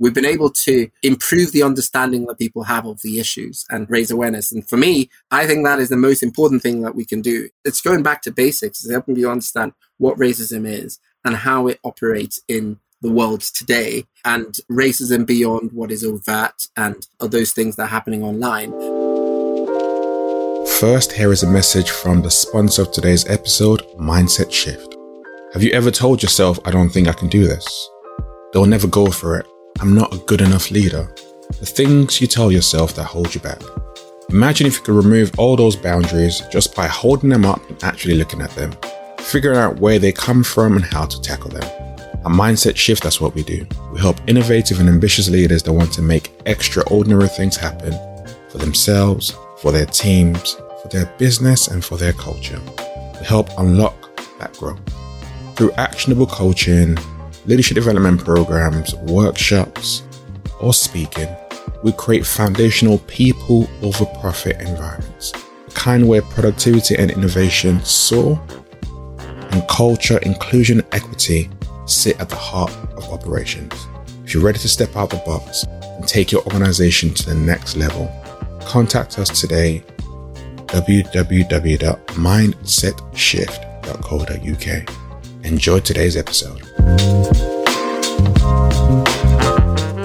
we've been able to improve the understanding that people have of the issues and raise awareness. And for me, I think that is the most important thing that we can do. It's going back to basics, it's helping you understand what racism is and how it operates in the world today and racism beyond what is overt and are those things that are happening online. First, here is a message from the sponsor of today's episode, Mindset Shift. Have you ever told yourself, I don't think I can do this? They'll never go for it. I'm not a good enough leader. The things you tell yourself that hold you back. Imagine if you could remove all those boundaries just by holding them up and actually looking at them, figuring out where they come from and how to tackle them. A mindset shift, that's what we do. We help innovative and ambitious leaders that want to make extraordinary things happen for themselves, for their teams, for their business, and for their culture. We help unlock that growth. Through actionable coaching, leadership development programs, workshops, or speaking, we create foundational people over profit environments, the kind where productivity and innovation soar, and culture, inclusion, equity sit at the heart of operations. If you're ready to step out the box and take your organization to the next level, contact us today www.mindsetshift.co.uk. Enjoy today's episode.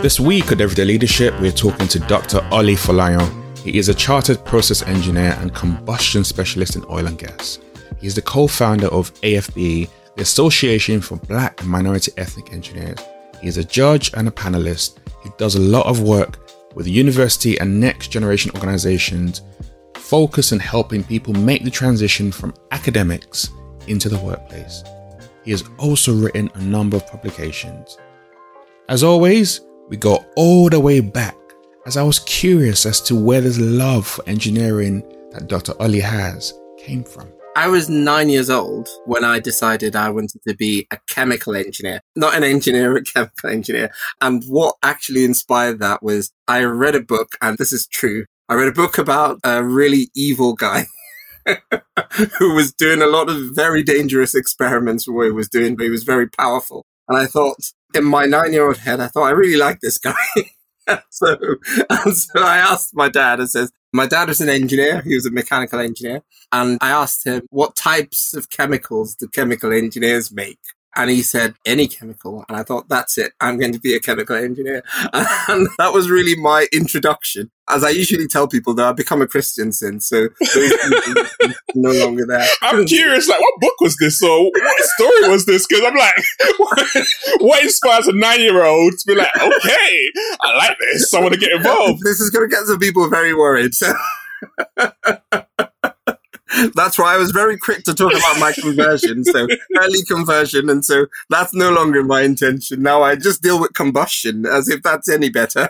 This week at Everyday Leadership, we're talking to Dr. Ollie Folayan. He is a chartered process engineer and combustion specialist in oil and gas. He is the co founder of AFBE, the Association for Black and Minority Ethnic Engineers. He is a judge and a panelist. He does a lot of work with university and next generation organizations focused on helping people make the transition from academics into the workplace. He has also written a number of publications. As always, we go all the way back as I was curious as to where this love for engineering that Dr. Ollie has came from. I was nine years old when I decided I wanted to be a chemical engineer, not an engineer, a chemical engineer. And what actually inspired that was I read a book, and this is true. I read a book about a really evil guy who was doing a lot of very dangerous experiments what he was doing, but he was very powerful. And I thought, in my nine year old head, I thought, I really like this guy. so, and so I asked my dad, I says, my dad was an engineer. He was a mechanical engineer. And I asked him, what types of chemicals do chemical engineers make? And he said, any chemical. And I thought, that's it. I'm going to be a chemical engineer. And that was really my introduction. As I usually tell people that I've become a Christian since. So no longer there. I'm curious, like, what book was this? Or what story was this? Because I'm like, what, what inspires a nine year old to be like, okay, I like this. I want to get involved. This is going to get some people very worried. So. That's why I was very quick to talk about my conversion. So early conversion. And so that's no longer my intention. Now I just deal with combustion as if that's any better.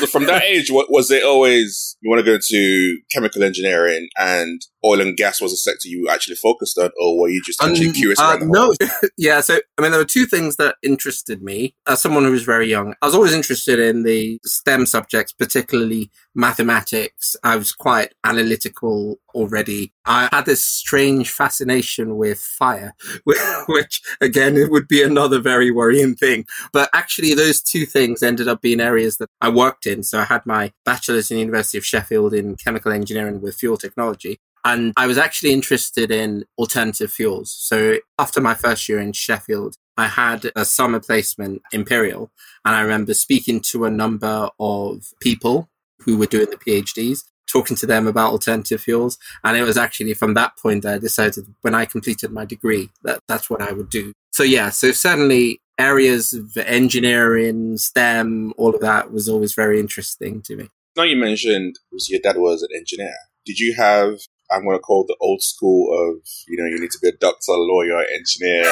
So from that age, what was it always you want to go into chemical engineering and oil and gas was a sector you actually focused on, or were you just actually um, curious uh, No, yeah. So I mean, there were two things that interested me as someone who was very young. I was always interested in the STEM subjects, particularly mathematics. I was quite analytical already. I had this strange fascination with fire, which again, it would be another very worrying thing. But actually, those two things ended up being areas that I worked in. So I had my bachelor's in the University of Sheffield in chemical engineering with fuel technology. And I was actually interested in alternative fuels. So after my first year in Sheffield, I had a summer placement Imperial and I remember speaking to a number of people who were doing the PhDs, talking to them about alternative fuels. And it was actually from that point that I decided when I completed my degree that that's what I would do. So yeah, so certainly areas of engineering, STEM, all of that was always very interesting to me. Now you mentioned your dad was an engineer. Did you have I'm going to call the old school of, you know, you need to be a doctor, lawyer, engineer,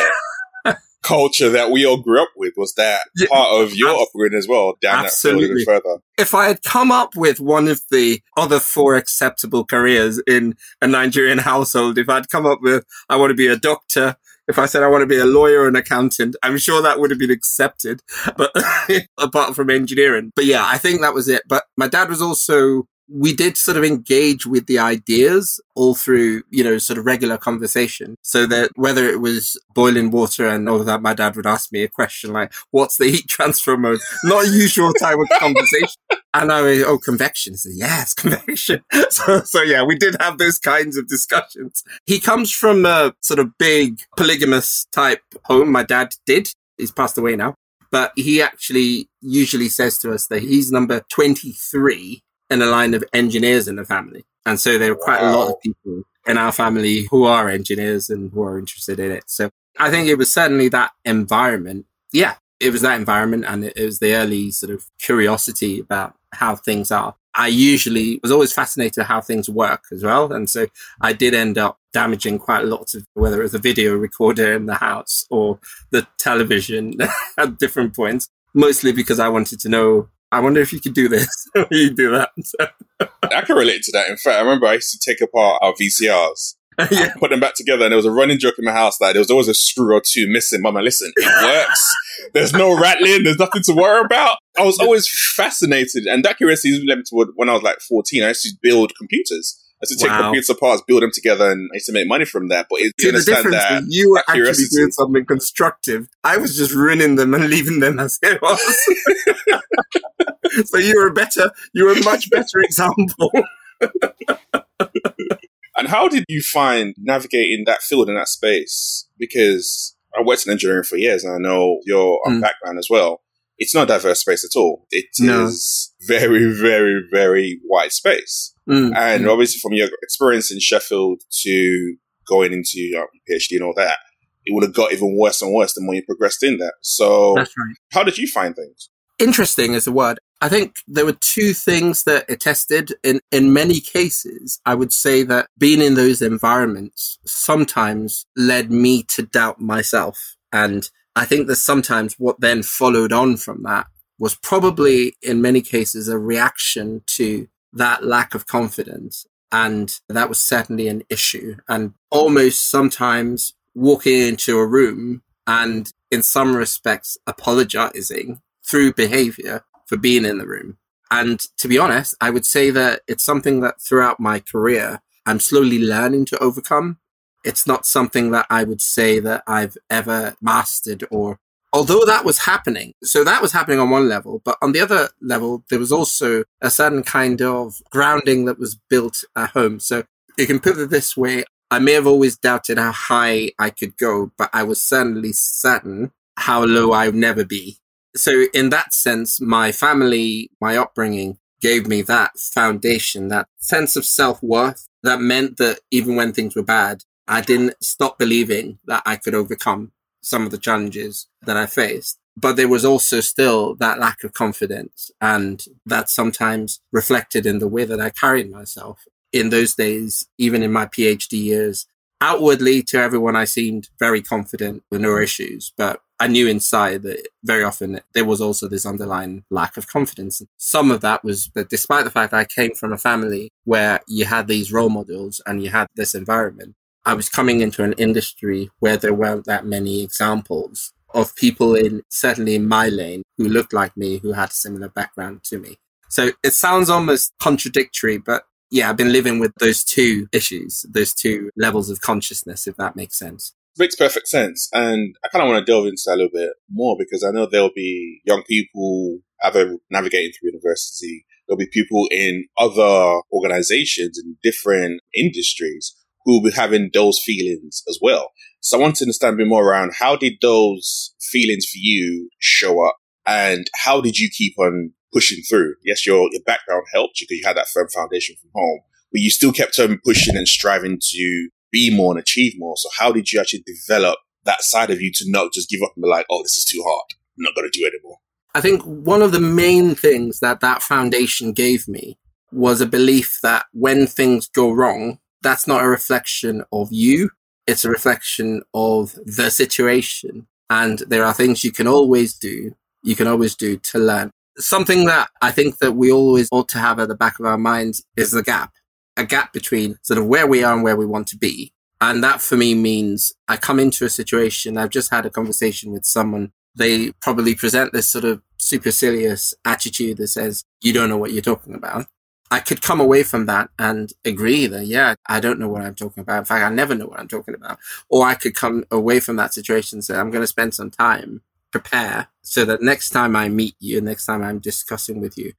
culture that we all grew up with. Was that yeah, part of your upbringing as well, down absolutely. that field further? If I had come up with one of the other four acceptable careers in a Nigerian household, if I'd come up with, I want to be a doctor, if I said I want to be a lawyer or an accountant, I'm sure that would have been accepted, but apart from engineering. But yeah, I think that was it. But my dad was also we did sort of engage with the ideas all through, you know, sort of regular conversation. So that whether it was boiling water and all of that, my dad would ask me a question like, what's the heat transfer mode? Not usual type of conversation. And I was, oh, convection. So yes, convection. So, so yeah, we did have those kinds of discussions. He comes from a sort of big polygamous type home. My dad did. He's passed away now, but he actually usually says to us that he's number 23 in a line of engineers in the family. And so there are quite wow. a lot of people in our family who are engineers and who are interested in it. So I think it was certainly that environment. Yeah, it was that environment and it was the early sort of curiosity about how things are. I usually was always fascinated how things work as well. And so I did end up damaging quite a lot of whether it was a video recorder in the house or the television at different points, mostly because I wanted to know I wonder if you could do this. you do that. I can relate to that. In fact, I remember I used to take apart our VCRs. yeah. Put them back together, and there was a running joke in my house that there was always a screw or two missing. Mama, listen, it works. there's no rattling. There's nothing to worry about. I was always fascinated, and that curiosity led me to when I was like 14. I used to build computers. I used to take wow. computer parts, build them together, and I used to make money from that. But it, See, the difference that you were actually doing something constructive. I was just ruining them and leaving them as it was. so you're a better. you're a much better example. and how did you find navigating that field in that space? Because I worked in engineering for years, and I know your mm. background as well. It's not a diverse space at all. It no. is very, very, very wide space. Mm. And mm. obviously, from your experience in Sheffield to going into your PhD and all that, it would have got even worse and worse the more you progressed in that. So, right. how did you find things? Interesting is the word. I think there were two things that it tested. In, in many cases, I would say that being in those environments sometimes led me to doubt myself. And I think that sometimes what then followed on from that was probably in many cases a reaction to that lack of confidence. And that was certainly an issue. And almost sometimes walking into a room and in some respects apologizing through behavior for being in the room. And to be honest, I would say that it's something that throughout my career, I'm slowly learning to overcome. It's not something that I would say that I've ever mastered or although that was happening. So that was happening on one level, but on the other level, there was also a certain kind of grounding that was built at home. So you can put it this way. I may have always doubted how high I could go, but I was certainly certain how low I would never be. So in that sense, my family, my upbringing gave me that foundation, that sense of self worth that meant that even when things were bad, I didn't stop believing that I could overcome some of the challenges that I faced. But there was also still that lack of confidence and that sometimes reflected in the way that I carried myself. In those days, even in my PhD years, outwardly to everyone, I seemed very confident with no issues, but I knew inside that very often there was also this underlying lack of confidence. Some of that was that despite the fact I came from a family where you had these role models and you had this environment, I was coming into an industry where there weren't that many examples of people in, certainly in my lane, who looked like me, who had a similar background to me. So it sounds almost contradictory, but yeah, I've been living with those two issues, those two levels of consciousness, if that makes sense. Makes perfect sense. And I kind of want to delve into that a little bit more because I know there'll be young people either navigating through university. There'll be people in other organizations in different industries who will be having those feelings as well. So I want to understand a bit more around how did those feelings for you show up and how did you keep on pushing through? Yes, your, your background helped you because you had that firm foundation from home, but you still kept on pushing and striving to be more and achieve more. So how did you actually develop that side of you to not just give up and be like, oh, this is too hard. I'm not going to do it anymore. I think one of the main things that that foundation gave me was a belief that when things go wrong, that's not a reflection of you. It's a reflection of the situation. And there are things you can always do. You can always do to learn. Something that I think that we always ought to have at the back of our minds is the gap a gap between sort of where we are and where we want to be. And that for me means I come into a situation. I've just had a conversation with someone. They probably present this sort of supercilious attitude that says, you don't know what you're talking about. I could come away from that and agree that, yeah, I don't know what I'm talking about. In fact, I never know what I'm talking about. Or I could come away from that situation and say, I'm going to spend some time, prepare so that next time I meet you, next time I'm discussing with you,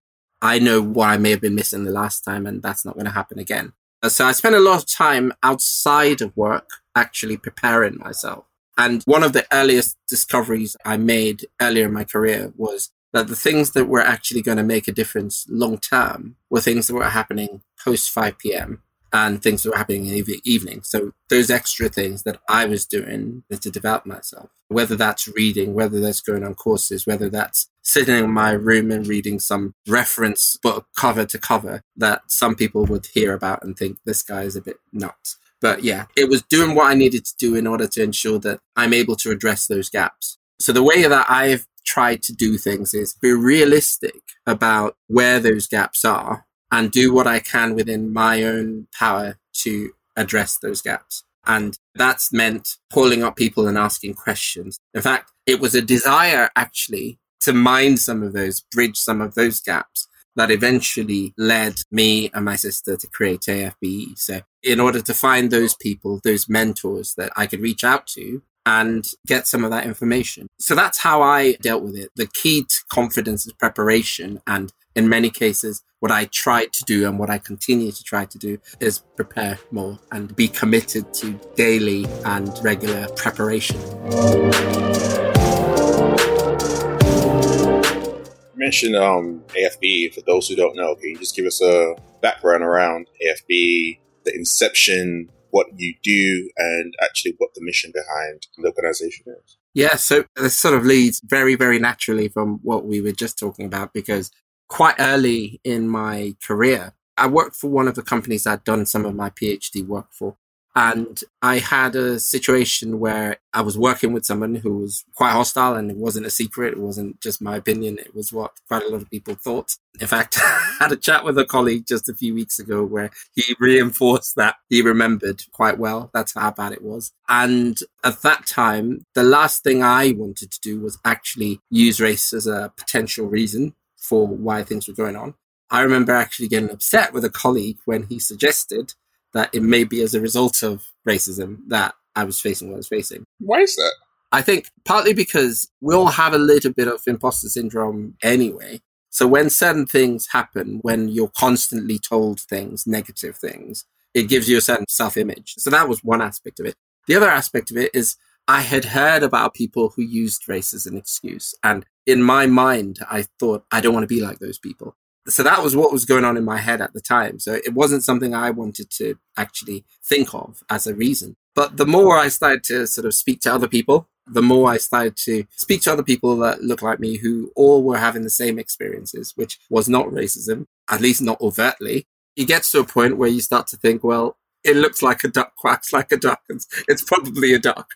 I know what I may have been missing the last time and that's not going to happen again. Uh, so I spent a lot of time outside of work actually preparing myself. And one of the earliest discoveries I made earlier in my career was that the things that were actually going to make a difference long term were things that were happening post 5 p.m. and things that were happening in the evening. So those extra things that I was doing to develop myself, whether that's reading, whether that's going on courses, whether that's sitting in my room and reading some reference book cover to cover that some people would hear about and think this guy is a bit nuts. But yeah, it was doing what I needed to do in order to ensure that I'm able to address those gaps. So the way that I've tried to do things is be realistic about where those gaps are and do what I can within my own power to address those gaps. And that's meant calling up people and asking questions. In fact, it was a desire actually to mine some of those, bridge some of those gaps that eventually led me and my sister to create AFBE. So in order to find those people, those mentors that I could reach out to and get some of that information. So that's how I dealt with it. The key to confidence is preparation. And in many cases, what I try to do and what I continue to try to do is prepare more and be committed to daily and regular preparation. You mentioned um, AFB. For those who don't know, can you just give us a background around AFB, the inception, what you do and actually what the mission behind the organization is. Yeah, so this sort of leads very, very naturally from what we were just talking about because quite early in my career, I worked for one of the companies I'd done some of my PhD work for. And I had a situation where I was working with someone who was quite hostile and it wasn't a secret. It wasn't just my opinion. It was what quite a lot of people thought. In fact, I had a chat with a colleague just a few weeks ago where he reinforced that he remembered quite well. That's how bad it was. And at that time, the last thing I wanted to do was actually use race as a potential reason for why things were going on. I remember actually getting upset with a colleague when he suggested that it may be as a result of racism that I was facing what I was facing. Why is that? I think partly because we all have a little bit of imposter syndrome anyway. So when certain things happen, when you're constantly told things, negative things, it gives you a certain self image. So that was one aspect of it. The other aspect of it is I had heard about people who used race as an excuse. And in my mind, I thought, I don't want to be like those people so that was what was going on in my head at the time. So it wasn't something I wanted to actually think of as a reason. But the more I started to sort of speak to other people, the more I started to speak to other people that look like me who all were having the same experiences, which was not racism, at least not overtly. It gets to a point where you start to think, well, it looks like a duck quacks like a duck. It's, it's probably a duck.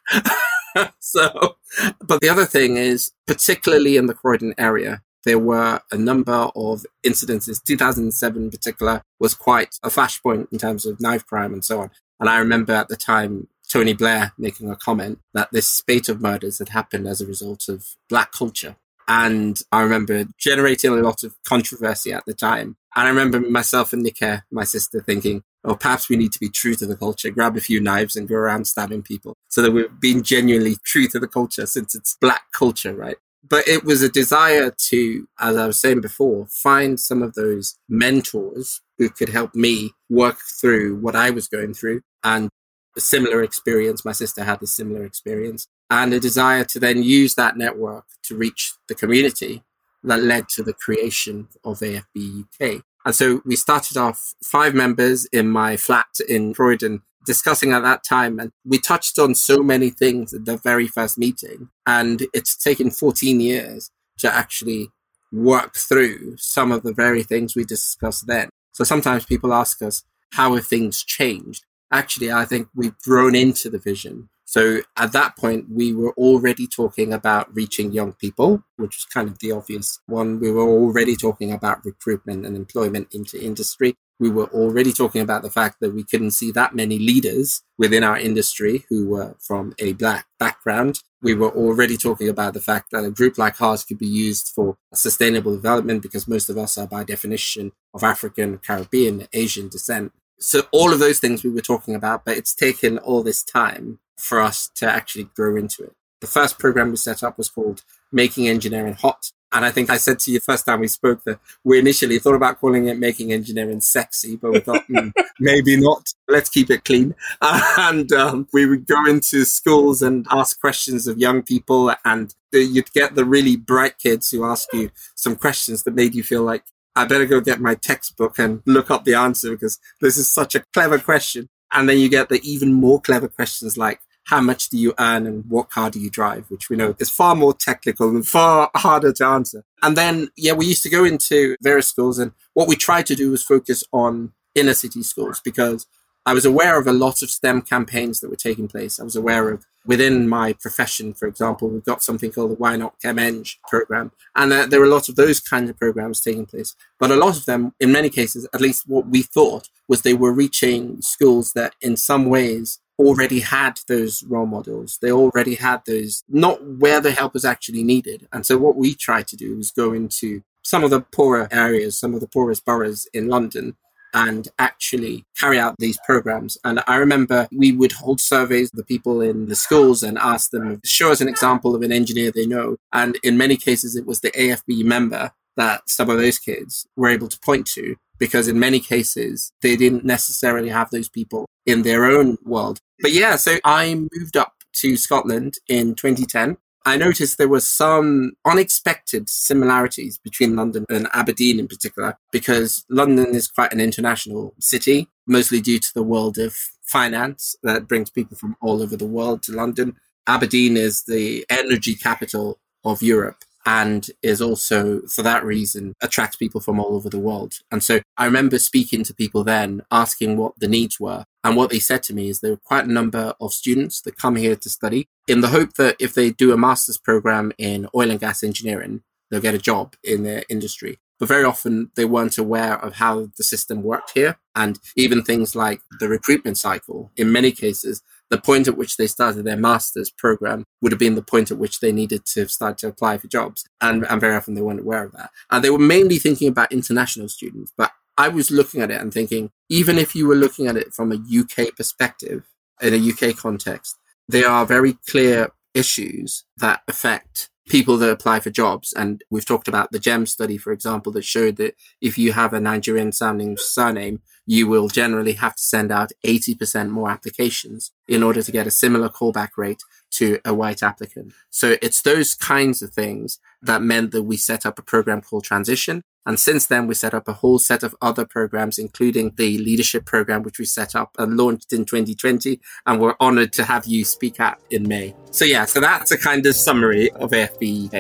so, but the other thing is, particularly in the Croydon area, there were a number of incidences. 2007 in particular was quite a flashpoint in terms of knife crime and so on. And I remember at the time Tony Blair making a comment that this spate of murders had happened as a result of black culture. And I remember generating a lot of controversy at the time. And I remember myself and Nike, my sister, thinking, oh, perhaps we need to be true to the culture, grab a few knives and go around stabbing people so that we're being genuinely true to the culture since it's black culture, right? but it was a desire to, as I was saying before, find some of those mentors who could help me work through what I was going through and a similar experience. My sister had a similar experience and a desire to then use that network to reach the community that led to the creation of AFB UK. And so we started off five members in my flat in Croydon discussing at that time. And we touched on so many things at the very first meeting. And it's taken 14 years to actually work through some of the very things we discussed then. So sometimes people ask us, how have things changed? Actually, I think we've grown into the vision. So at that point, we were already talking about reaching young people, which was kind of the obvious one. We were already talking about recruitment and employment into industry. We were already talking about the fact that we couldn't see that many leaders within our industry who were from a black background. We were already talking about the fact that a group like ours could be used for sustainable development because most of us are by definition of African, Caribbean, Asian descent. So all of those things we were talking about, but it's taken all this time for us to actually grow into it. The first program we set up was called Making Engineering Hot. And I think I said to you the first time we spoke that we initially thought about calling it Making Engineering Sexy, but we thought mm, maybe not. Let's keep it clean. And um, we would go into schools and ask questions of young people, and you'd get the really bright kids who ask you some questions that made you feel like I better go get my textbook and look up the answer because this is such a clever question. And then you get the even more clever questions like, how much do you earn and what car do you drive, which we know is far more technical and far harder to answer. And then, yeah, we used to go into various schools and what we tried to do was focus on inner city schools because I was aware of a lot of STEM campaigns that were taking place. I was aware of within my profession, for example, we've got something called the Why Not ChemEng program. And there were a lot of those kinds of programs taking place. But a lot of them, in many cases, at least what we thought was they were reaching schools that in some ways already had those role models. They already had those, not where the help was actually needed. And so what we tried to do was go into some of the poorer areas, some of the poorest boroughs in London and actually carry out these programs. And I remember we would hold surveys of the people in the schools and ask them, show us an example of an engineer they know. And in many cases, it was the AFB member that some of those kids were able to point to because in many cases they didn't necessarily have those people in their own world. But yeah, so I moved up to Scotland in 2010. I noticed there were some unexpected similarities between London and Aberdeen in particular, because London is quite an international city, mostly due to the world of finance that brings people from all over the world to London. Aberdeen is the energy capital of Europe and is also for that reason attracts people from all over the world. And so I remember speaking to people then asking what the needs were. And what they said to me is there were quite a number of students that come here to study in the hope that if they do a master's program in oil and gas engineering, they'll get a job in their industry. But very often they weren't aware of how the system worked here. And even things like the recruitment cycle, in many cases, the point at which they started their master's program would have been the point at which they needed to start to apply for jobs. And, and very often they weren't aware of that. And they were mainly thinking about international students. But I was looking at it and thinking, even if you were looking at it from a UK perspective, in a UK context, there are very clear issues that affect people that apply for jobs. And we've talked about the GEMM study, for example, that showed that if you have a Nigerian sounding surname, you will generally have to send out 80% more applications in order to get a similar callback rate to a white applicant. So it's those kinds of things that meant that we set up a program called Transition. And since then, we set up a whole set of other programs, including the leadership program, which we set up and launched in 2020. And we're honored to have you speak at in May. So yeah, so that's a kind of summary of AFB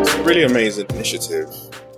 It's a really amazing initiative.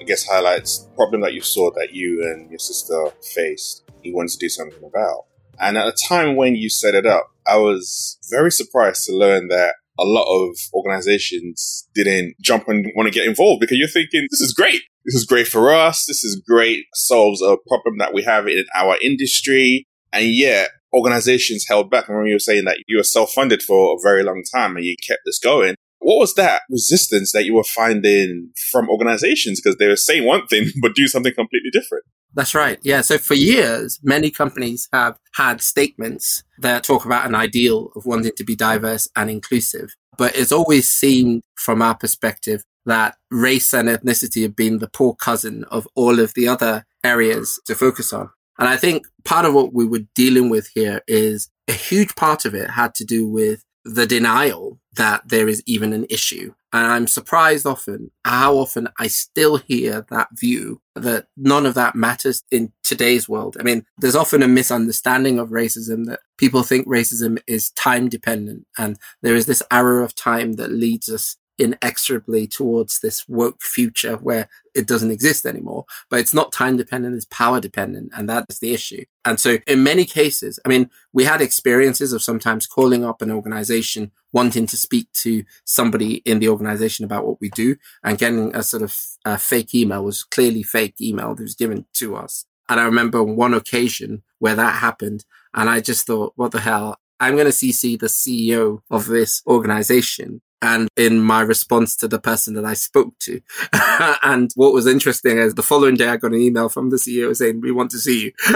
Guess highlights the problem that you saw that you and your sister faced. You wanted to do something about. And at the time when you set it up, I was very surprised to learn that a lot of organizations didn't jump and want to get involved because you're thinking, this is great. This is great for us. This is great. Solves a problem that we have in our industry. And yet organizations held back. I remember you were saying that you were self-funded for a very long time and you kept this going. What was that resistance that you were finding from organizations? Because they were saying one thing, but do something completely different. That's right. Yeah. So for years, many companies have had statements that talk about an ideal of wanting to be diverse and inclusive. But it's always seemed from our perspective that race and ethnicity have been the poor cousin of all of the other areas to focus on. And I think part of what we were dealing with here is a huge part of it had to do with the denial that there is even an issue. And I'm surprised often how often I still hear that view that none of that matters in today's world. I mean, there's often a misunderstanding of racism that people think racism is time dependent and there is this arrow of time that leads us inexorably towards this woke future where it doesn't exist anymore. But it's not time dependent, it's power dependent. And that's the issue. And so in many cases, I mean, we had experiences of sometimes calling up an organization wanting to speak to somebody in the organization about what we do and getting a sort of a fake email was clearly fake email that was given to us. And I remember one occasion where that happened and I just thought, what the hell? I'm going to CC the CEO of this organization and in my response to the person that I spoke to. and what was interesting is the following day I got an email from the CEO saying, we want to see you.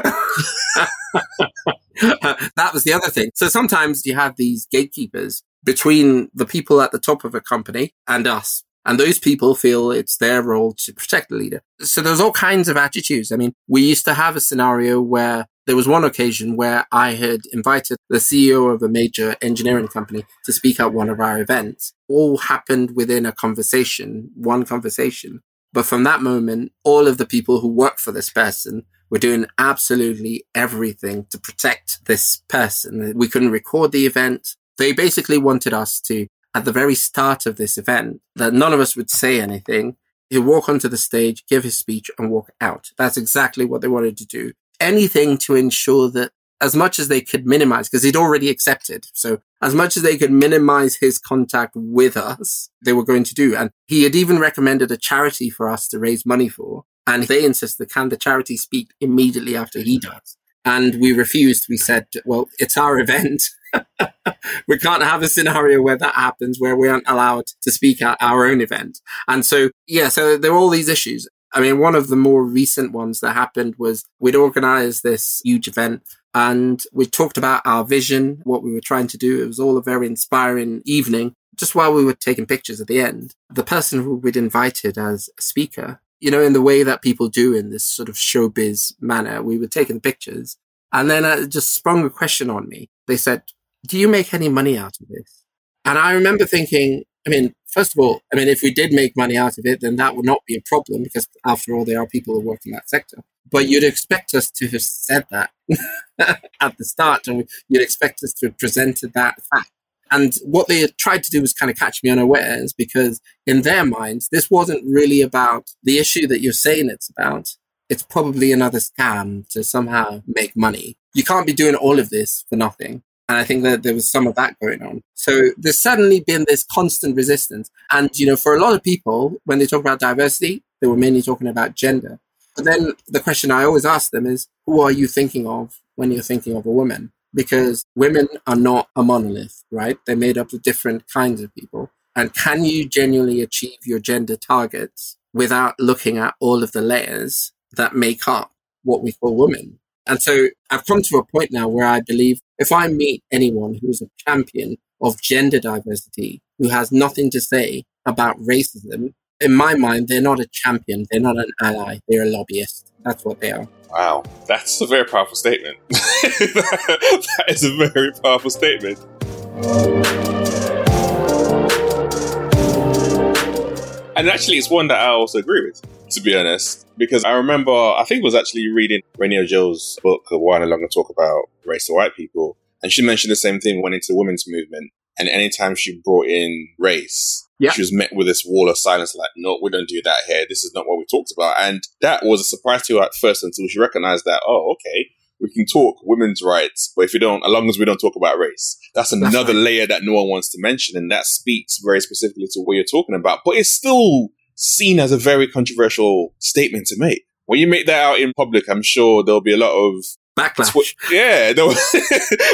that was the other thing. So sometimes you have these gatekeepers between the people at the top of a company and us. And those people feel it's their role to protect the leader. So there's all kinds of attitudes. I mean, we used to have a scenario where there was one occasion where I had invited the CEO of a major engineering company to speak at one of our events. All happened within a conversation, one conversation. But from that moment, all of the people who work for this person were doing absolutely everything to protect this person. We couldn't record the event. They basically wanted us to, at the very start of this event, that none of us would say anything. He'd walk onto the stage, give his speech and walk out. That's exactly what they wanted to do anything to ensure that as much as they could minimize, because he'd already accepted. So as much as they could minimize his contact with us, they were going to do. And he had even recommended a charity for us to raise money for. And they insisted, can the charity speak immediately after he does? And we refused. We said, well, it's our event. we can't have a scenario where that happens, where we aren't allowed to speak at our own event. And so, yeah, so there were all these issues. I mean, one of the more recent ones that happened was we'd organized this huge event and we talked about our vision, what we were trying to do. It was all a very inspiring evening. Just while we were taking pictures at the end, the person who we'd invited as a speaker, you know, in the way that people do in this sort of showbiz manner, we were taking pictures and then it just sprung a question on me. They said, do you make any money out of this? And I remember thinking, I mean, first of all, I mean, if we did make money out of it, then that would not be a problem because after all, there are people who work in that sector. But you'd expect us to have said that at the start and you'd expect us to have presented that fact. And what they tried to do was kind of catch me unawares because in their minds, this wasn't really about the issue that you're saying it's about. It's probably another scam to somehow make money. You can't be doing all of this for nothing. And I think that there was some of that going on. So there's suddenly been this constant resistance. And, you know, for a lot of people, when they talk about diversity, they were mainly talking about gender. But then the question I always ask them is, who are you thinking of when you're thinking of a woman? Because women are not a monolith, right? They're made up of different kinds of people. And can you genuinely achieve your gender targets without looking at all of the layers that make up what we call women? And so I've come to a point now where I believe if I meet anyone who's a champion of gender diversity, who has nothing to say about racism, in my mind, they're not a champion. They're not an ally. They're a lobbyist. That's what they are. Wow. That's a very powerful statement. that is a very powerful statement. And actually, it's one that I also agree with, to be honest, because I remember, I think was actually reading Reni Eddo-Lodge's book a while along and talk about race to white people. And she mentioned the same thing when into the women's movement. And anytime she brought in race, yeah. she was met with this wall of silence, like, no, we don't do that here. This is not what we talked about. And that was a surprise to her at first until she recognized that, oh, okay, we can talk women's rights, but if we don't, as long as we don't talk about race, that's another that's right. layer that no one wants to mention. And that speaks very specifically to what you're talking about, but it's still seen as a very controversial statement to make. When you make that out in public, I'm sure there'll be a lot of backlash. Tw- yeah, there were,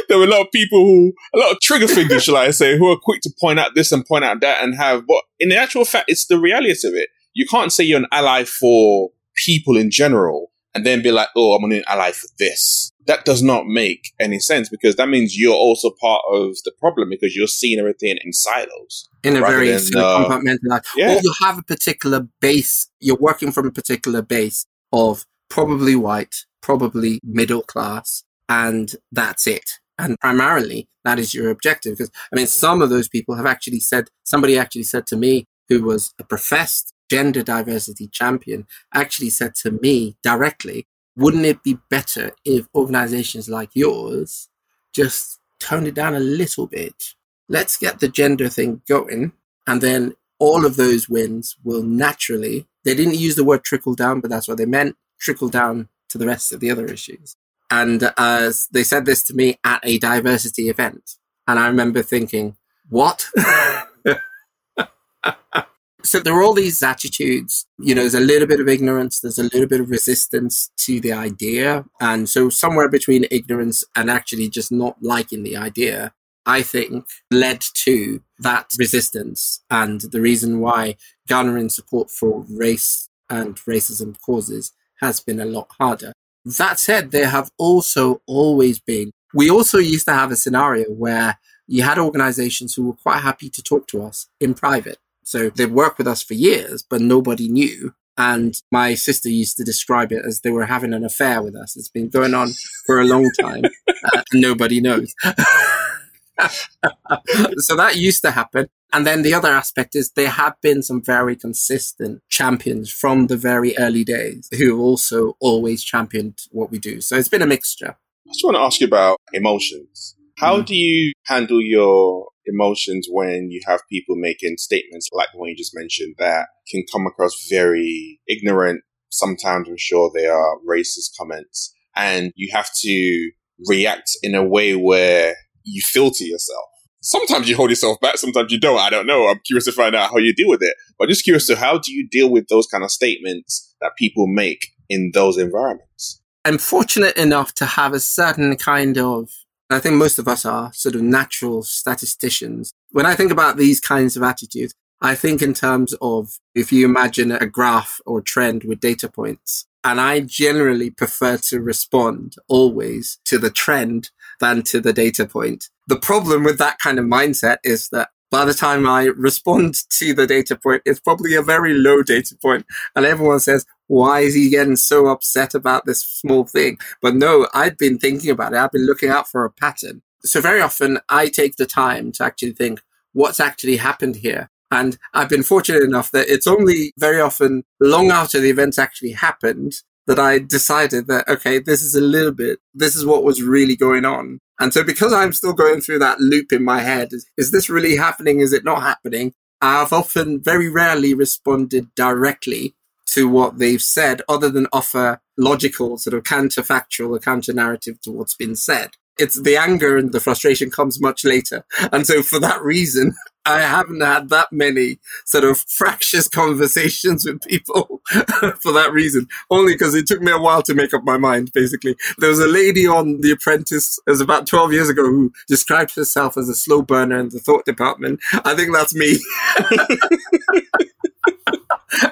there were a lot of people who, a lot of trigger fingers, shall I say, who are quick to point out this and point out that and have, but in the actual fact, it's the reality of it. You can't say you're an ally for people in general and then be like, oh, I'm going an ally for this. That does not make any sense because that means you're also part of the problem because you're seeing everything in silos. In a very than, uh, compartmentalized. Yeah. Or you have a particular base, you're working from a particular base of probably white, probably middle class, and that's it. And primarily, that is your objective. Because, I mean, some of those people have actually said, somebody actually said to me, who was a professed gender diversity champion, actually said to me directly, wouldn't it be better if organizations like yours just toned it down a little bit? Let's get the gender thing going. And then all of those wins will naturally, they didn't use the word trickle down, but that's what they meant, trickle down to the rest of the other issues. And uh, they said this to me at a diversity event. And I remember thinking, what? so there are all these attitudes. You know, there's a little bit of ignorance, there's a little bit of resistance to the idea. And so somewhere between ignorance and actually just not liking the idea, I think led to that resistance and the reason why garnering support for race and racism causes has been a lot harder. That said, there have also always been, we also used to have a scenario where you had organizations who were quite happy to talk to us in private. So they'd work with us for years, but nobody knew. And my sister used to describe it as they were having an affair with us. It's been going on for a long time. uh, nobody knows. so that used to happen. And then the other aspect is there have been some very consistent champions from the very early days who also always championed what we do. So it's been a mixture. I just want to ask you about emotions. How mm. do you handle your emotions when you have people making statements like the one you just mentioned that can come across very ignorant? Sometimes I'm sure they are racist comments and you have to react in a way where you filter yourself. Sometimes you hold yourself back, sometimes you don't. I don't know. I'm curious to find out how you deal with it. But I'm just curious to how do you deal with those kind of statements that people make in those environments? I'm fortunate enough to have a certain kind of I think most of us are sort of natural statisticians. When I think about these kinds of attitudes, I think in terms of if you imagine a graph or trend with data points, and I generally prefer to respond always to the trend than to the data point. The problem with that kind of mindset is that by the time I respond to the data point, it's probably a very low data point. And everyone says, why is he getting so upset about this small thing? But no, I'd been thinking about it. I've been looking out for a pattern. So very often I take the time to actually think what's actually happened here. And I've been fortunate enough that it's only very often long after the events actually happened that I decided that, okay, this is a little bit, this is what was really going on. And so because I'm still going through that loop in my head, is, is this really happening? Is it not happening? I've often very rarely responded directly to what they've said other than offer logical sort of counterfactual or counter narrative to what's been said it's the anger and the frustration comes much later. And so for that reason, I haven't had that many sort of fractious conversations with people for that reason. Only because it took me a while to make up my mind, basically. There was a lady on The Apprentice, it was about 12 years ago, who described herself as a slow burner in the thought department. I think that's me.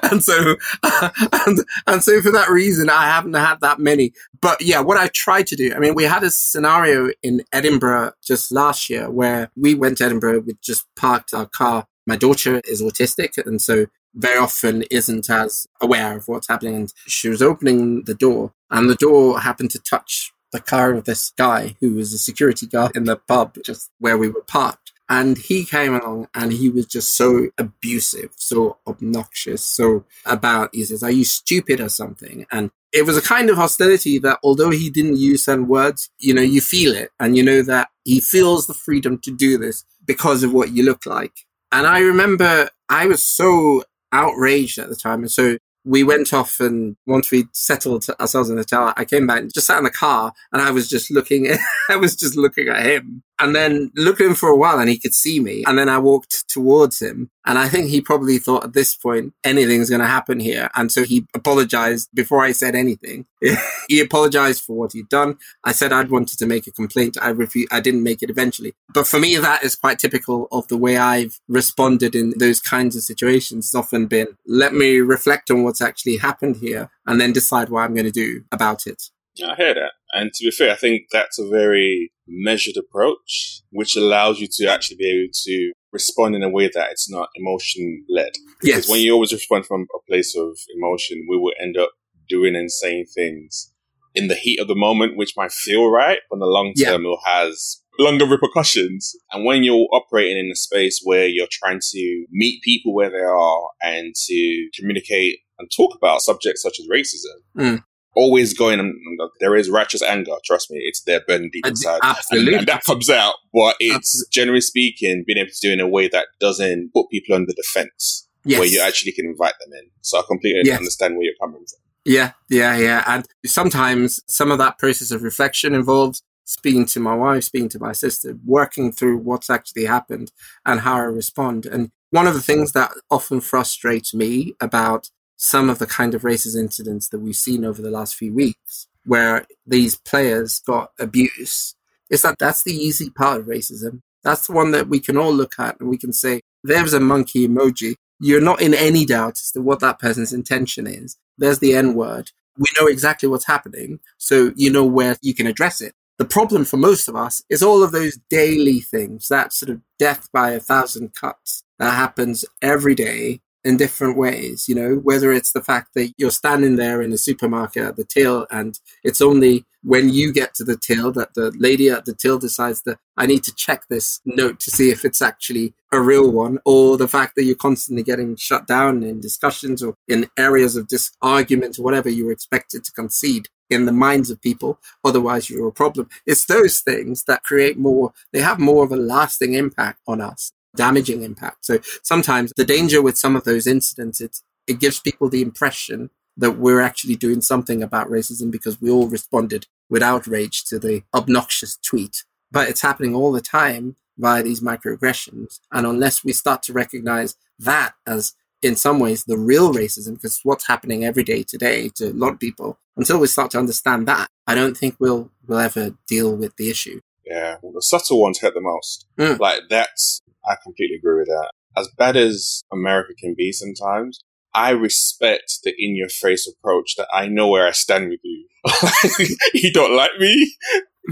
and so, and, and so for that reason, I haven't had that many. But yeah, what I tried to do, I mean, we had a scenario in Edinburgh just last year where we went to Edinburgh, we just parked our car. My daughter is autistic. And so very often isn't as aware of what's happening. And she was opening the door and the door happened to touch the car of this guy who was a security guard in the pub just where we were parked. And he came along and he was just so abusive, so obnoxious, so about, he says, are you stupid or something? And it was a kind of hostility that although he didn't use certain words, you know, you feel it and you know that he feels the freedom to do this because of what you look like. And I remember I was so outraged at the time. And so we went off and once we settled ourselves in the hotel, I came back and just sat in the car and I was just looking, I was just looking at him and then looked at him for a while and he could see me. And then I walked towards him. And I think he probably thought at this point, anything's going to happen here. And so he apologized before I said anything. he apologized for what he'd done. I said I'd wanted to make a complaint. I refused. I didn't make it eventually. But for me, that is quite typical of the way I've responded in those kinds of situations. It's often been, let me reflect on what's actually happened here and then decide what I'm going to do about it. I hear that. And to be fair, I think that's a very measured approach, which allows you to actually be able to respond in a way that it's not emotion led. Yes. Because when you always respond from a place of emotion, we will end up doing and saying things in the heat of the moment, which might feel right, but in the long term, yeah. it has longer repercussions. And when you're operating in a space where you're trying to meet people where they are and to communicate and talk about subjects such as racism, mm always going, there is righteous anger. Trust me, it's there burning deep inside. Absolutely. And, that comes out. But it's Absolutely. generally speaking, being able to do it in a way that doesn't put people on the defense, Yes. where you actually can invite them in. So I completely Yes. understand where you're coming from. Yeah, yeah, yeah. And sometimes some of that process of reflection involves speaking to my wife, speaking to my sister, working through what's actually happened and how I respond. And one of the things that often frustrates me about some of the kind of racist incidents that we've seen over the last few weeks, where these players got abuse, is that that's the easy part of racism. That's the one that we can all look at and we can say, there's a monkey emoji. You're not in any doubt as to what that person's intention is. There's the N word. We know exactly what's happening. So you know where you can address it. The problem for most of us is all of those daily things, that sort of death by a thousand cuts that happens every day in different ways, you know, whether it's the fact that you're standing there in a supermarket at the till and it's only when you get to the till that the lady at the till decides that I need to check this note to see if it's actually a real one, or the fact that you're constantly getting shut down in discussions or in areas of dis argument or whatever you're expected to concede in the minds of people. Otherwise, you're a problem. It's those things that create more, they have more of a lasting impact on us, damaging impact. So sometimes the danger with some of those incidents, it's, it gives people the impression that we're actually doing something about racism because we all responded with outrage to the obnoxious tweet. But it's happening all the time via these microaggressions. And unless we start to recognize that as in some ways the real racism, because what's happening every day today to a lot of people, until we start to understand that, I don't think we'll we'll ever deal with the issue. Yeah, well, the subtle ones hurt the most. Mm. Like that's, I completely agree with that. As bad as America can be sometimes, I respect the in-your-face approach. That I know where I stand with you. you don't like me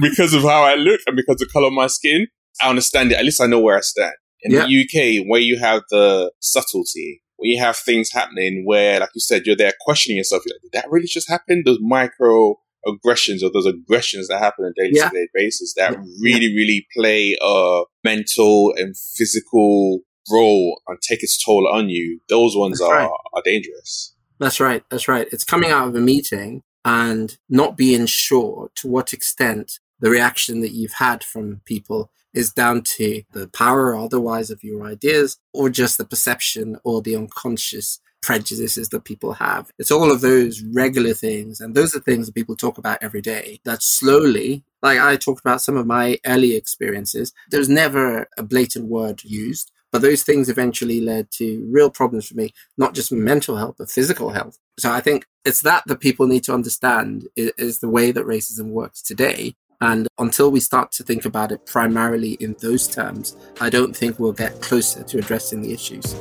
because of how I look and because of the color of my skin. I understand it. At least I know where I stand. In Yeah. the UK, where you have the subtlety, where you have things happening where, like you said, you're there questioning yourself. You're like, did that really just happen? Those micro aggressions or those aggressions that happen on a daily Yeah. basis that Yeah. really, really play a mental and physical role and take its toll on you. Those ones That's are, right. are dangerous. That's right. That's right. It's coming out of a meeting and not being sure to what extent the reaction that you've had from people is down to the power or otherwise of your ideas or just the perception or the unconscious prejudices that people have. It's all of those regular things. And those are things that people talk about every day that slowly, like I talked about some of my early experiences, there's never a blatant word used. But those things eventually led to real problems for me not just mental health, but physical health. So I think it's that that people need to understand is, is the way that racism works today. And until we start to think about it primarily in those terms, I don't think we'll get closer to addressing the issues.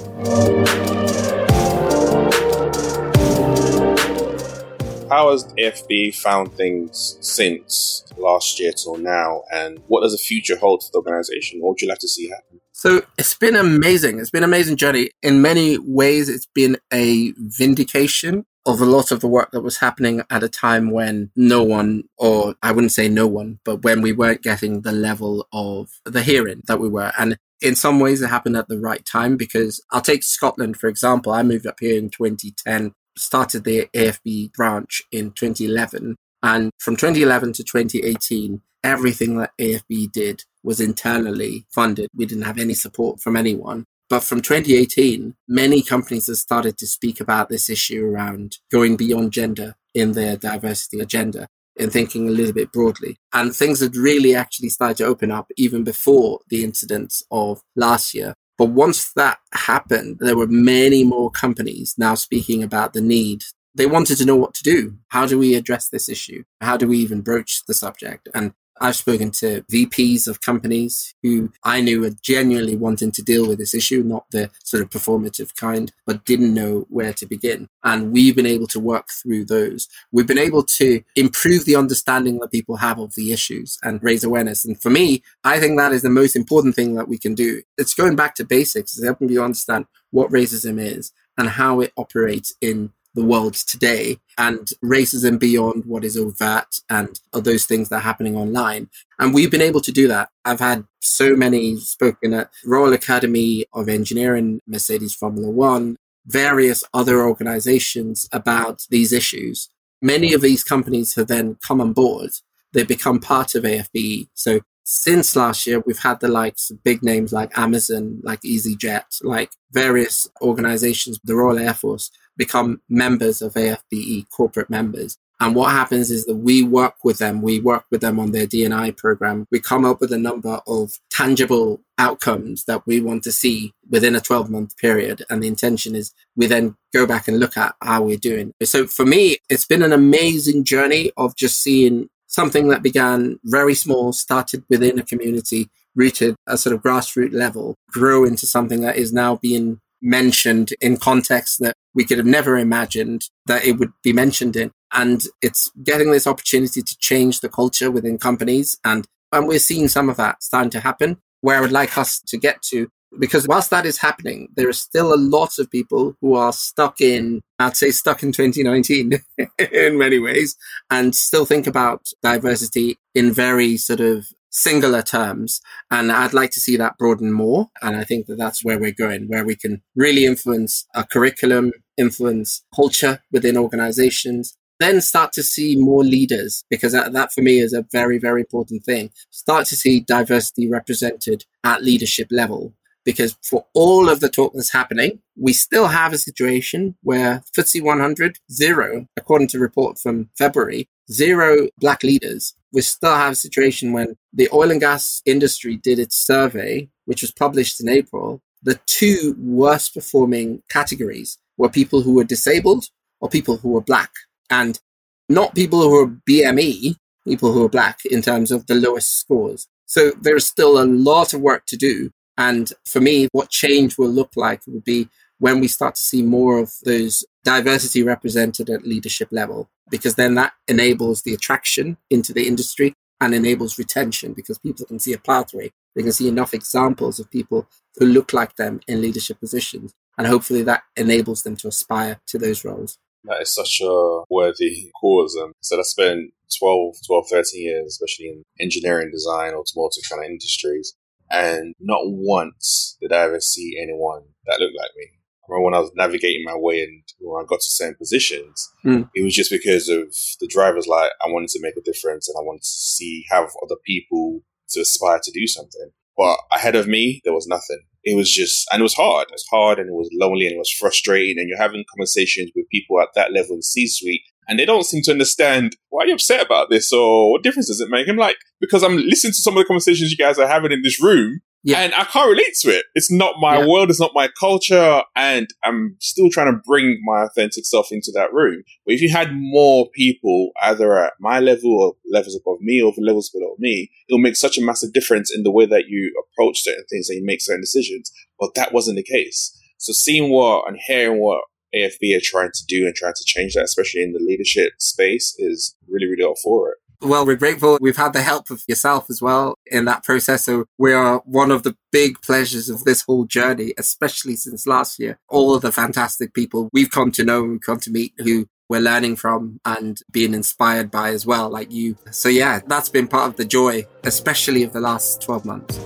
How has the FB found things since last year till now? And what does the future hold for the organization? What would you like to see happen? So it's been amazing. It's been an amazing journey. In many ways, it's been a vindication of a lot of the work that was happening at a time when no one, or I wouldn't say no one, but when we weren't getting the level of the hearing that we were. And in some ways, it happened at the right time because I'll take Scotland, for example. I moved up here in 2010, started the AFB branch in 2011. And from 2011 to 2018, everything that AFB did was internally funded. We didn't have any support from anyone. But from 2018, many companies have started to speak about this issue around going beyond gender in their diversity agenda and thinking a little bit broadly. And things had really actually started to open up even before the incidents of last year. But once that happened, there were many more companies now speaking about the need. They wanted to know what to do. How do we address this issue? How do we even broach the subject? And I've spoken to VPs of companies who I knew were genuinely wanting to deal with this issue, not the sort of performative kind, but didn't know where to begin. And we've been able to work through those. We've been able to improve the understanding that people have of the issues and raise awareness. And for me, I think that is the most important thing that we can do. It's going back to basics, it's helping you understand what racism is and how it operates in the world today and racism beyond what is overt and those things that are happening online. And we've been able to do that. I've had so many spoken at Royal Academy of Engineering, Mercedes Formula One, various other organizations about these issues. many of these companies have then come on board. They become part of AFBE. So since last year, we've had the likes of big names like Amazon, like EasyJet, like various organizations, the Royal Air Force become members of AFBE, corporate members. And what happens is that we work with them. We work with them on their D&I program. We come up with a number of tangible outcomes that we want to see within a 12 month period. And the intention is we then go back and look at how we're doing. So for me, it's been an amazing journey of just seeing something that began very small, started within a community, rooted at a sort of grassroots level, grow into something that is now being mentioned in contexts that we could have never imagined that it would be mentioned in. And it's getting this opportunity to change the culture within companies. And, and we're seeing some of that starting to happen where I would like us to get to. Because whilst that is happening, there are still a lot of people who are stuck in, I'd say stuck in 2019 in many ways and still think about diversity in very sort of singular terms. And I'd like to see that broaden more. And I think that that's where we're going, where we can really influence a curriculum, influence culture within organizations, then start to see more leaders because that, that, for me is a very, very important thing. Start to see diversity represented at leadership level because for all of the talk that's happening, we still have a situation where FTSE 100, zero, according to report from February, zero black leaders. We still have a situation when the oil and gas industry did its survey, which was published in April. The two worst performing categories were people who were disabled or people who were black and not people who are BME, people who are black in terms of the lowest scores. So there's still a lot of work to do. And for me, what change will look like would be when we start to see more of those diversity represented at leadership level, because then that enables the attraction into the industry and enables retention because people can see a pathway. They can see enough examples of people who look like them in leadership positions. And hopefully that enables them to aspire to those roles. That is such a worthy cause. And so I spent 12, 12, 13 years, especially in engineering, design, automotive kind of industries. And not once did I ever see anyone that looked like me. Remember when I was navigating my way and when I got to certain positions, mm. it was just because of the driver's light. I wanted to make a difference and I wanted to see, have other people to aspire to do something. But ahead of me, there was nothing it was just, and it was hard. It was hard and it was lonely and it was frustrating. And you're having conversations with people at that level in C suite and they don't seem to understand why are you upset about this or what difference does it make? I'm like, because I'm listening to some of the conversations you guys are having in this room yeah. And I can't relate to it. It's not my yeah. world. It's not my culture. And I'm still trying to bring my authentic self into that room. But if you had more people either at my level or levels above me or levels below me, it'll make such a massive difference in the way that you approach certain things and you make certain decisions. But that wasn't the case. So seeing what and hearing what AFB are trying to do and trying to change that, especially in the leadership space, is really, really all for it. Well, we're grateful. We've had the help of yourself as well in that process. So we are one of the big pleasures of this whole journey, especially since last year. All of the fantastic people we've come to know, we've come to meet who we're learning from and being inspired by as well, like you. So yeah, that's been part of the joy, especially of the last 12 months.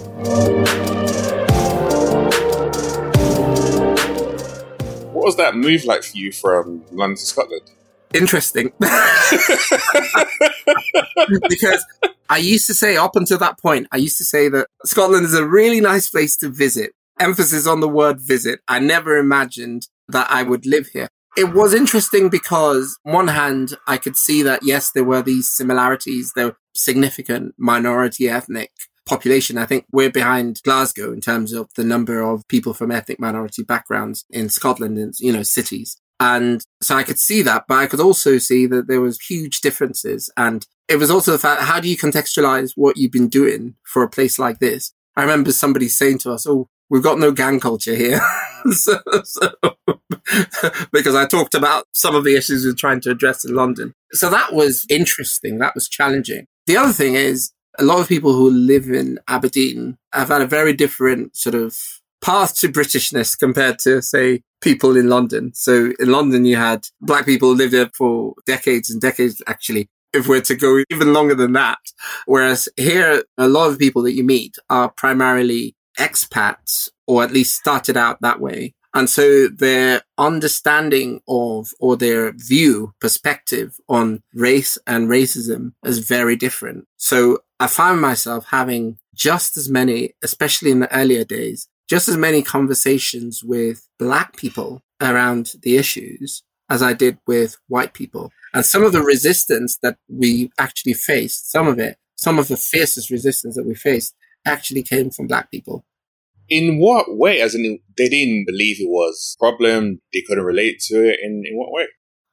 What was that move like for you from London to Scotland? Interesting. because I used to say up until that point, I used to say that Scotland is a really nice place to visit. Emphasis on the word visit. I never imagined that I would live here. It was interesting because on one hand, I could see that yes, there were these similarities. There were significant minority ethnic population. I think we're behind Glasgow in terms of the number of people from ethnic minority backgrounds in Scotland and, you know, cities. And so I could see that, but I could also see that there was huge differences. And it was also the fact, how do you contextualize what you've been doing for a place like this? I remember somebody saying to us, Oh, we've got no gang culture here. so, so, because I talked about some of the issues we're trying to address in London. So that was interesting. That was challenging. The other thing is a lot of people who live in Aberdeen have had a very different sort of path to Britishness compared to, say, people in London. So in London, you had black people lived there for decades and decades, actually, if we're to go even longer than that. Whereas here, a lot of people that you meet are primarily expats or at least started out that way. And so their understanding of or their view, perspective on race and racism is very different. So I found myself having just as many, especially in the earlier days, just as many conversations with black people around the issues as I did with white people. And some of the resistance that we actually faced, some of it, some of the fiercest resistance that we faced actually came from black people. In what way? As in, they didn't believe it was a problem. They couldn't relate to it. In, in what way?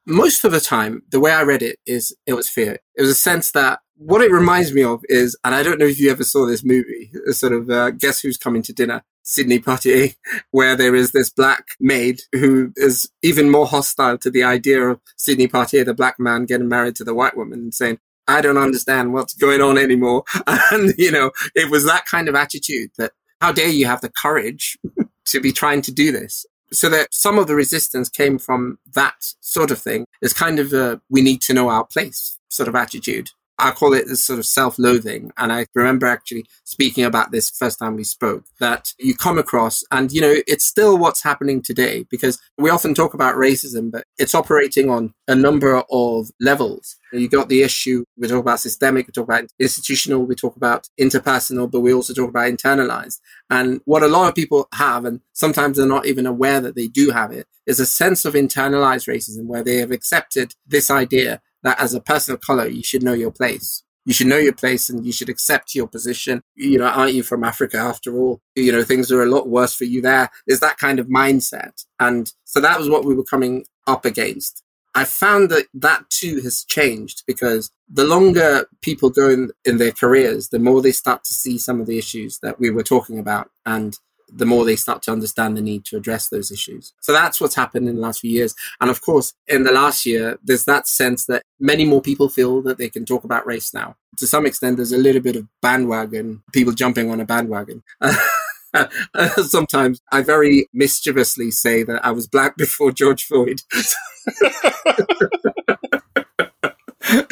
Most of the time, the way I read it is it was fear. It was a sense that what it reminds me of is, and I don't know if you ever saw this movie, sort of uh, Guess Who's Coming to Dinner, Sidney Poitier, where there is this black maid who is even more hostile to the idea of Sidney Poitier, the black man, getting married to the white woman and saying, I don't understand what's going on anymore. And, you know, it was that kind of attitude that how dare you have the courage to be trying to do this? So that some of the resistance came from that sort of thing. It's kind of a, we need to know our place sort of attitude. I call it this sort of self-loathing. And I remember actually speaking about this first time we spoke that you come across and, you know, it's still what's happening today because we often talk about racism, but it's operating on a number of levels. You got the issue, we talk about systemic, we talk about institutional, we talk about interpersonal, but we also talk about internalized. And what a lot of people have, and sometimes they're not even aware that they do have it, is a sense of internalized racism where they have accepted this idea that as a person of color, you should know your place. You should know your place and you should accept your position. You know, aren't you from Africa after all? You know, things are a lot worse for you there. Is that kind of mindset. And so that was what we were coming up against. I found that that too has changed because the longer people go in, in their careers, the more they start to see some of the issues that we were talking about. And the more they start to understand the need to address those issues. So that's what's happened in the last few years. And of course, in the last year, there's that sense that many more people feel that they can talk about race now. To some extent, there's a little bit of bandwagon, people jumping on a bandwagon. Sometimes I very mischievously say that I was black before George Floyd.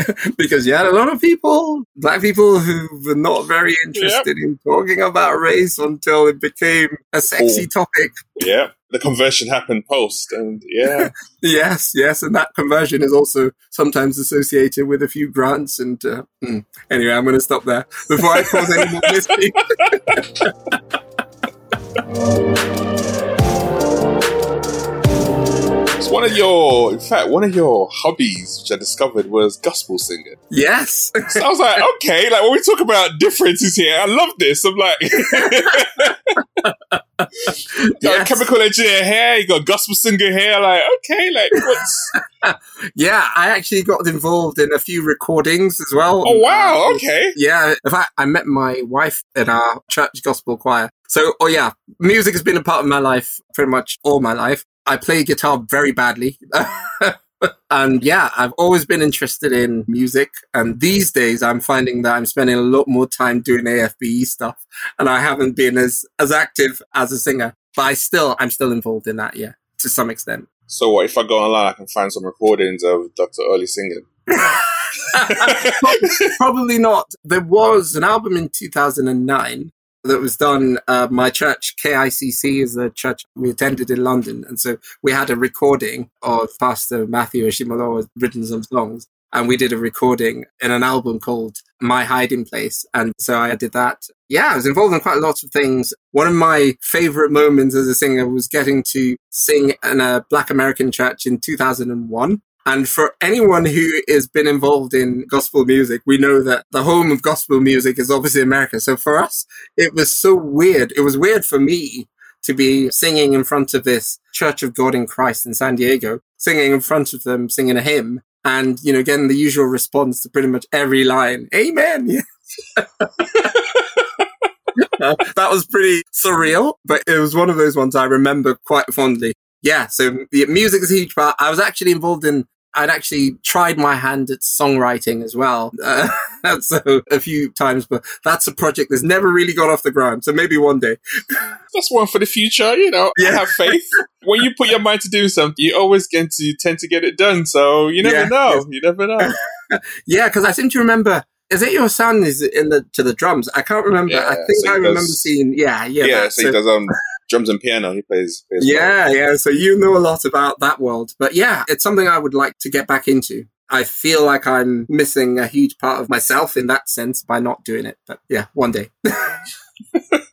because you had a lot of people, black people who were not very interested yep. in talking about race until it became a sexy oh. topic. Yeah. The conversion happened post and yeah. yes, yes. And that conversion is also sometimes associated with a few grants and, uh, hmm. anyway, I'm going to stop there before I cause any more mystery. One of your, in fact, one of your hobbies, which I discovered, was gospel singing. Yes. so I was like, okay, like when we talk about differences here, I love this. I'm like, yes. chemical engineer here, you got gospel singer here. Like, okay, like what's? yeah, I actually got involved in a few recordings as well. Oh wow, uh, okay. Yeah, in fact, I met my wife in our church gospel choir. So, oh yeah, music has been a part of my life pretty much all my life. I play guitar very badly. and yeah, I've always been interested in music. And these days I'm finding that I'm spending a lot more time doing AFBE stuff and I haven't been as, as active as a singer, but I still, I'm still involved in that. Yeah, to some extent. So what if I go online, I can find some recordings of Dr. Ollie singing? Probably not. There was an album in 2009 that was done. Uh, my church, KICC, is the church we attended in London. And so we had a recording of Pastor Matthew Ashimolowo written some songs. And we did a recording in an album called My Hiding Place. And so I did that. Yeah, I was involved in quite a lot of things. One of my favorite moments as a singer was getting to sing in a Black American church in 2001. And for anyone who has been involved in gospel music, we know that the home of gospel music is obviously America. So for us, it was so weird. It was weird for me to be singing in front of this Church of God in Christ in San Diego, singing in front of them, singing a hymn and, you know, getting the usual response to pretty much every line. Amen. Yes. uh, that was pretty surreal, but it was one of those ones I remember quite fondly yeah, so the music is a huge part. I was actually involved in I'd actually tried my hand at songwriting as well. Uh, so a few times, but that's a project that's never really got off the ground. So maybe one day. That's one for the future, you know. Yeah. I have faith. when you put your mind to do something, you always get to tend to get it done. So you never yeah. know. You never know. yeah, because I seem to remember is it your son is in the to the drums? I can't remember. Yeah, I think so I remember does, seeing. Yeah, yeah. Yeah, so, so he does um drums and piano. He plays. plays yeah, well. yeah. So you know a lot about that world, but yeah, it's something I would like to get back into. I feel like I'm missing a huge part of myself in that sense by not doing it. But yeah, one day.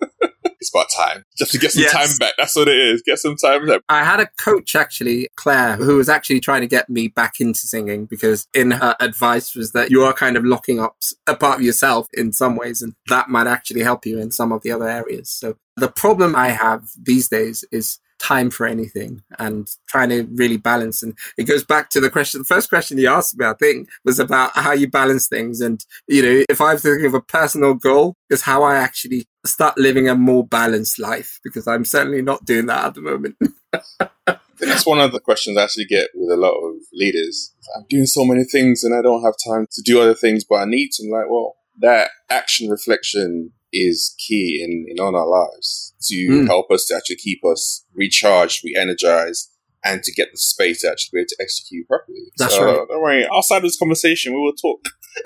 it's about time. Just to get some yes. time back. That's what it is. Get some time back. I had a coach actually, Claire, who was actually trying to get me back into singing because in her advice was that you are kind of locking up a part of yourself in some ways and that might actually help you in some of the other areas. So the problem I have these days is time for anything and trying to really balance. And it goes back to the question, the first question you asked me, I think, was about how you balance things. And, you know, if I'm thinking of a personal goal, is how I actually start living a more balanced life because I'm certainly not doing that at the moment. that's one of the questions I actually get with a lot of leaders. I'm doing so many things and I don't have time to do other things, but I need to. I'm like, well, that action reflection is key in, in all our lives to mm. help us to actually keep us recharged, re-energized, and to get the space to actually be able to execute properly. That's so, right. Don't worry. Outside of this conversation, we will talk.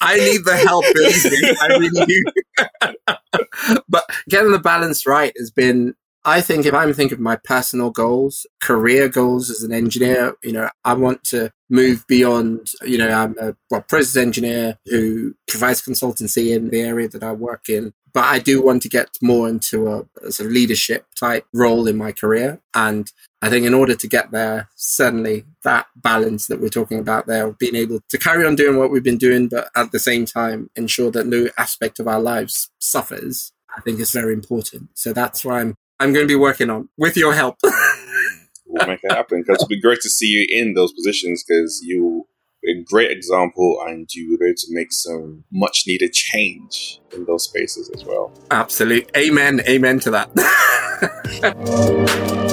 I need the help, I really do. but getting the balance right has been I think if I'm thinking of my personal goals, career goals as an engineer, you know, I want to move beyond, you know, I'm a well, process engineer who provides consultancy in the area that I work in. But I do want to get more into a, a sort of leadership type role in my career. And I think in order to get there, certainly that balance that we're talking about there, of being able to carry on doing what we've been doing, but at the same time ensure that no aspect of our lives suffers, I think is very important. So that's why I'm I'm going to be working on with your help. we'll make it happen because it'd be great to see you in those positions because you a great example and you were able to make some much needed change in those spaces as well. Absolutely. Amen. Amen to that.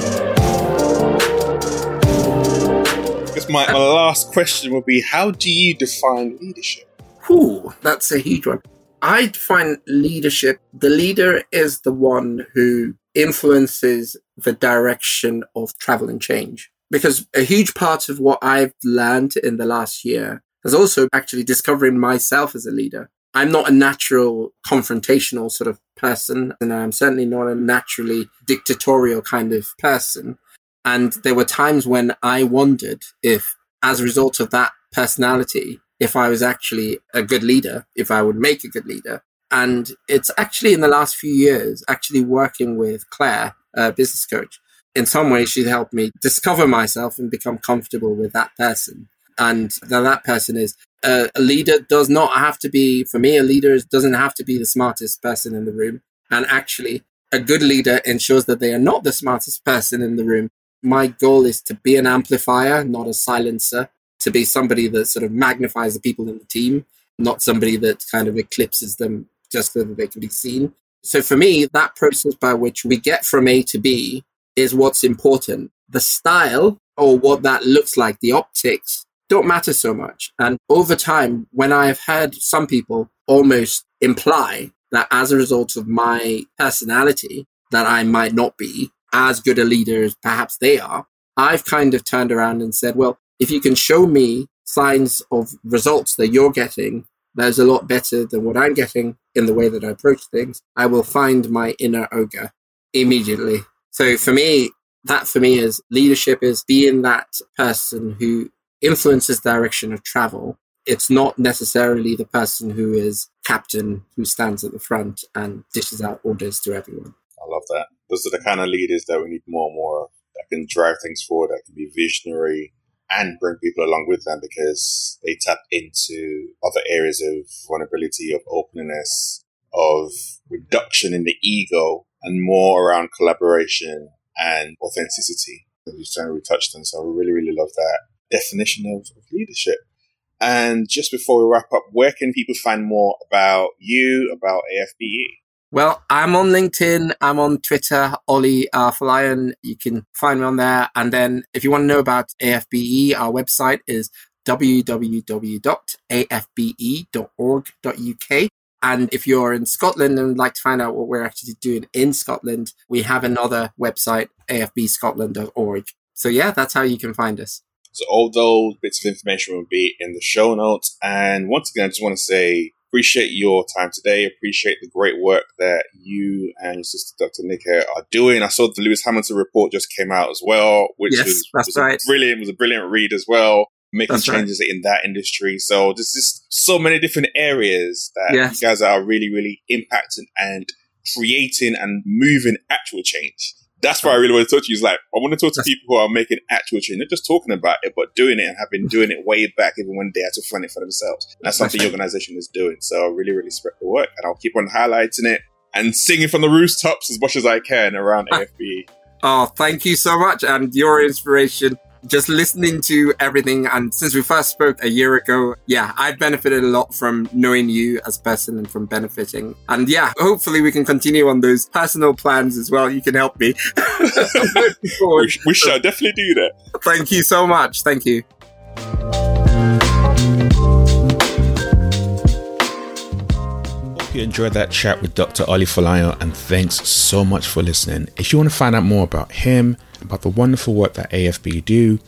My, my last question would be how do you define leadership? Ooh, that's a huge one. I define leadership. The leader is the one who influences the direction of travel and change. Because a huge part of what I've learned in the last year is also actually discovering myself as a leader. I'm not a natural confrontational sort of person, and I'm certainly not a naturally dictatorial kind of person. And there were times when I wondered if, as a result of that personality, if I was actually a good leader, if I would make a good leader. And it's actually in the last few years, actually working with Claire, a business coach. In some ways, she's helped me discover myself and become comfortable with that person. And that person is uh, a leader does not have to be, for me, a leader doesn't have to be the smartest person in the room. And actually, a good leader ensures that they are not the smartest person in the room. My goal is to be an amplifier, not a silencer, to be somebody that sort of magnifies the people in the team, not somebody that kind of eclipses them just so that they can be seen. So for me, that process by which we get from A to B is what's important. The style or what that looks like, the optics don't matter so much. And over time, when I've heard some people almost imply that as a result of my personality, that I might not be as good a leader as perhaps they are, I've kind of turned around and said, well, if you can show me signs of results that you're getting that is a lot better than what I'm getting in the way that I approach things, I will find my inner ogre immediately. So for me, that for me is leadership is being that person who influences direction of travel. It's not necessarily the person who is captain who stands at the front and dishes out orders to everyone. I love that. Those are the kind of leaders that we need more and more of that can drive things forward, that can be visionary, and bring people along with them because they tap into other areas of vulnerability, of openness, of reduction in the ego, and more around collaboration and authenticity. You certainly touched on, so I really, really love that definition of, of leadership. And just before we wrap up, where can people find more about you, about AFBE? Well, I'm on LinkedIn. I'm on Twitter, Ollie uh, Arthurlion. You can find me on there. And then if you want to know about AFBE, our website is www.afbe.org.uk. And if you're in Scotland and would like to find out what we're actually doing in Scotland, we have another website, afbscotland.org. So yeah, that's how you can find us. So all those bits of information will be in the show notes. And once again, I just want to say appreciate your time today. Appreciate the great work that you and your sister, Dr. Nike, are doing. I saw the Lewis Hamilton report just came out as well, which Yes, was, was right. brilliant, was a brilliant read as well. Making That's right. changes in that industry. So there's just so many different areas that Yes. you guys are really, really impacting and creating and moving actual change. That's why I really want to talk to you. Is like I want to talk to That's- people who are making actual change, not just talking about it, but doing it and have been doing it way back, even when they had to fund it for themselves. And that's something the organization is doing. So I really, really spread the work, and I'll keep on highlighting it and singing from the rooftops as much as I can around AFB. Oh, thank you so much. And your inspiration, just listening to everything. And since we first spoke a year ago, yeah, I've benefited a lot from knowing you as a person and from benefiting. And yeah, hopefully we can continue on those personal plans as well. You can help me. We, sh- we shall definitely do that. Thank you so much. Thank you. Hope you enjoyed that chat with Dr. Ollie Folayan, and thanks so much for listening. If you want to find out more about him, about the wonderful work that AFB do,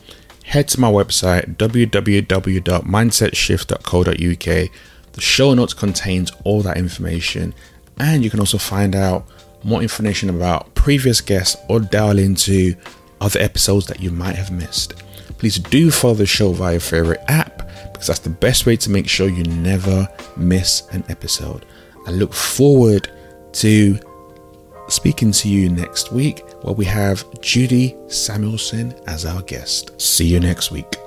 head to my website www.mindsetshift.co.uk. The show notes contains all that information, and you can also find out more information about previous guests or dial into other episodes that you might have missed. Please do follow the show via your favorite app because that's the best way to make sure you never miss an episode. I look forward to speaking to you next week where we have Judy Samuelson as our guest. See you next week.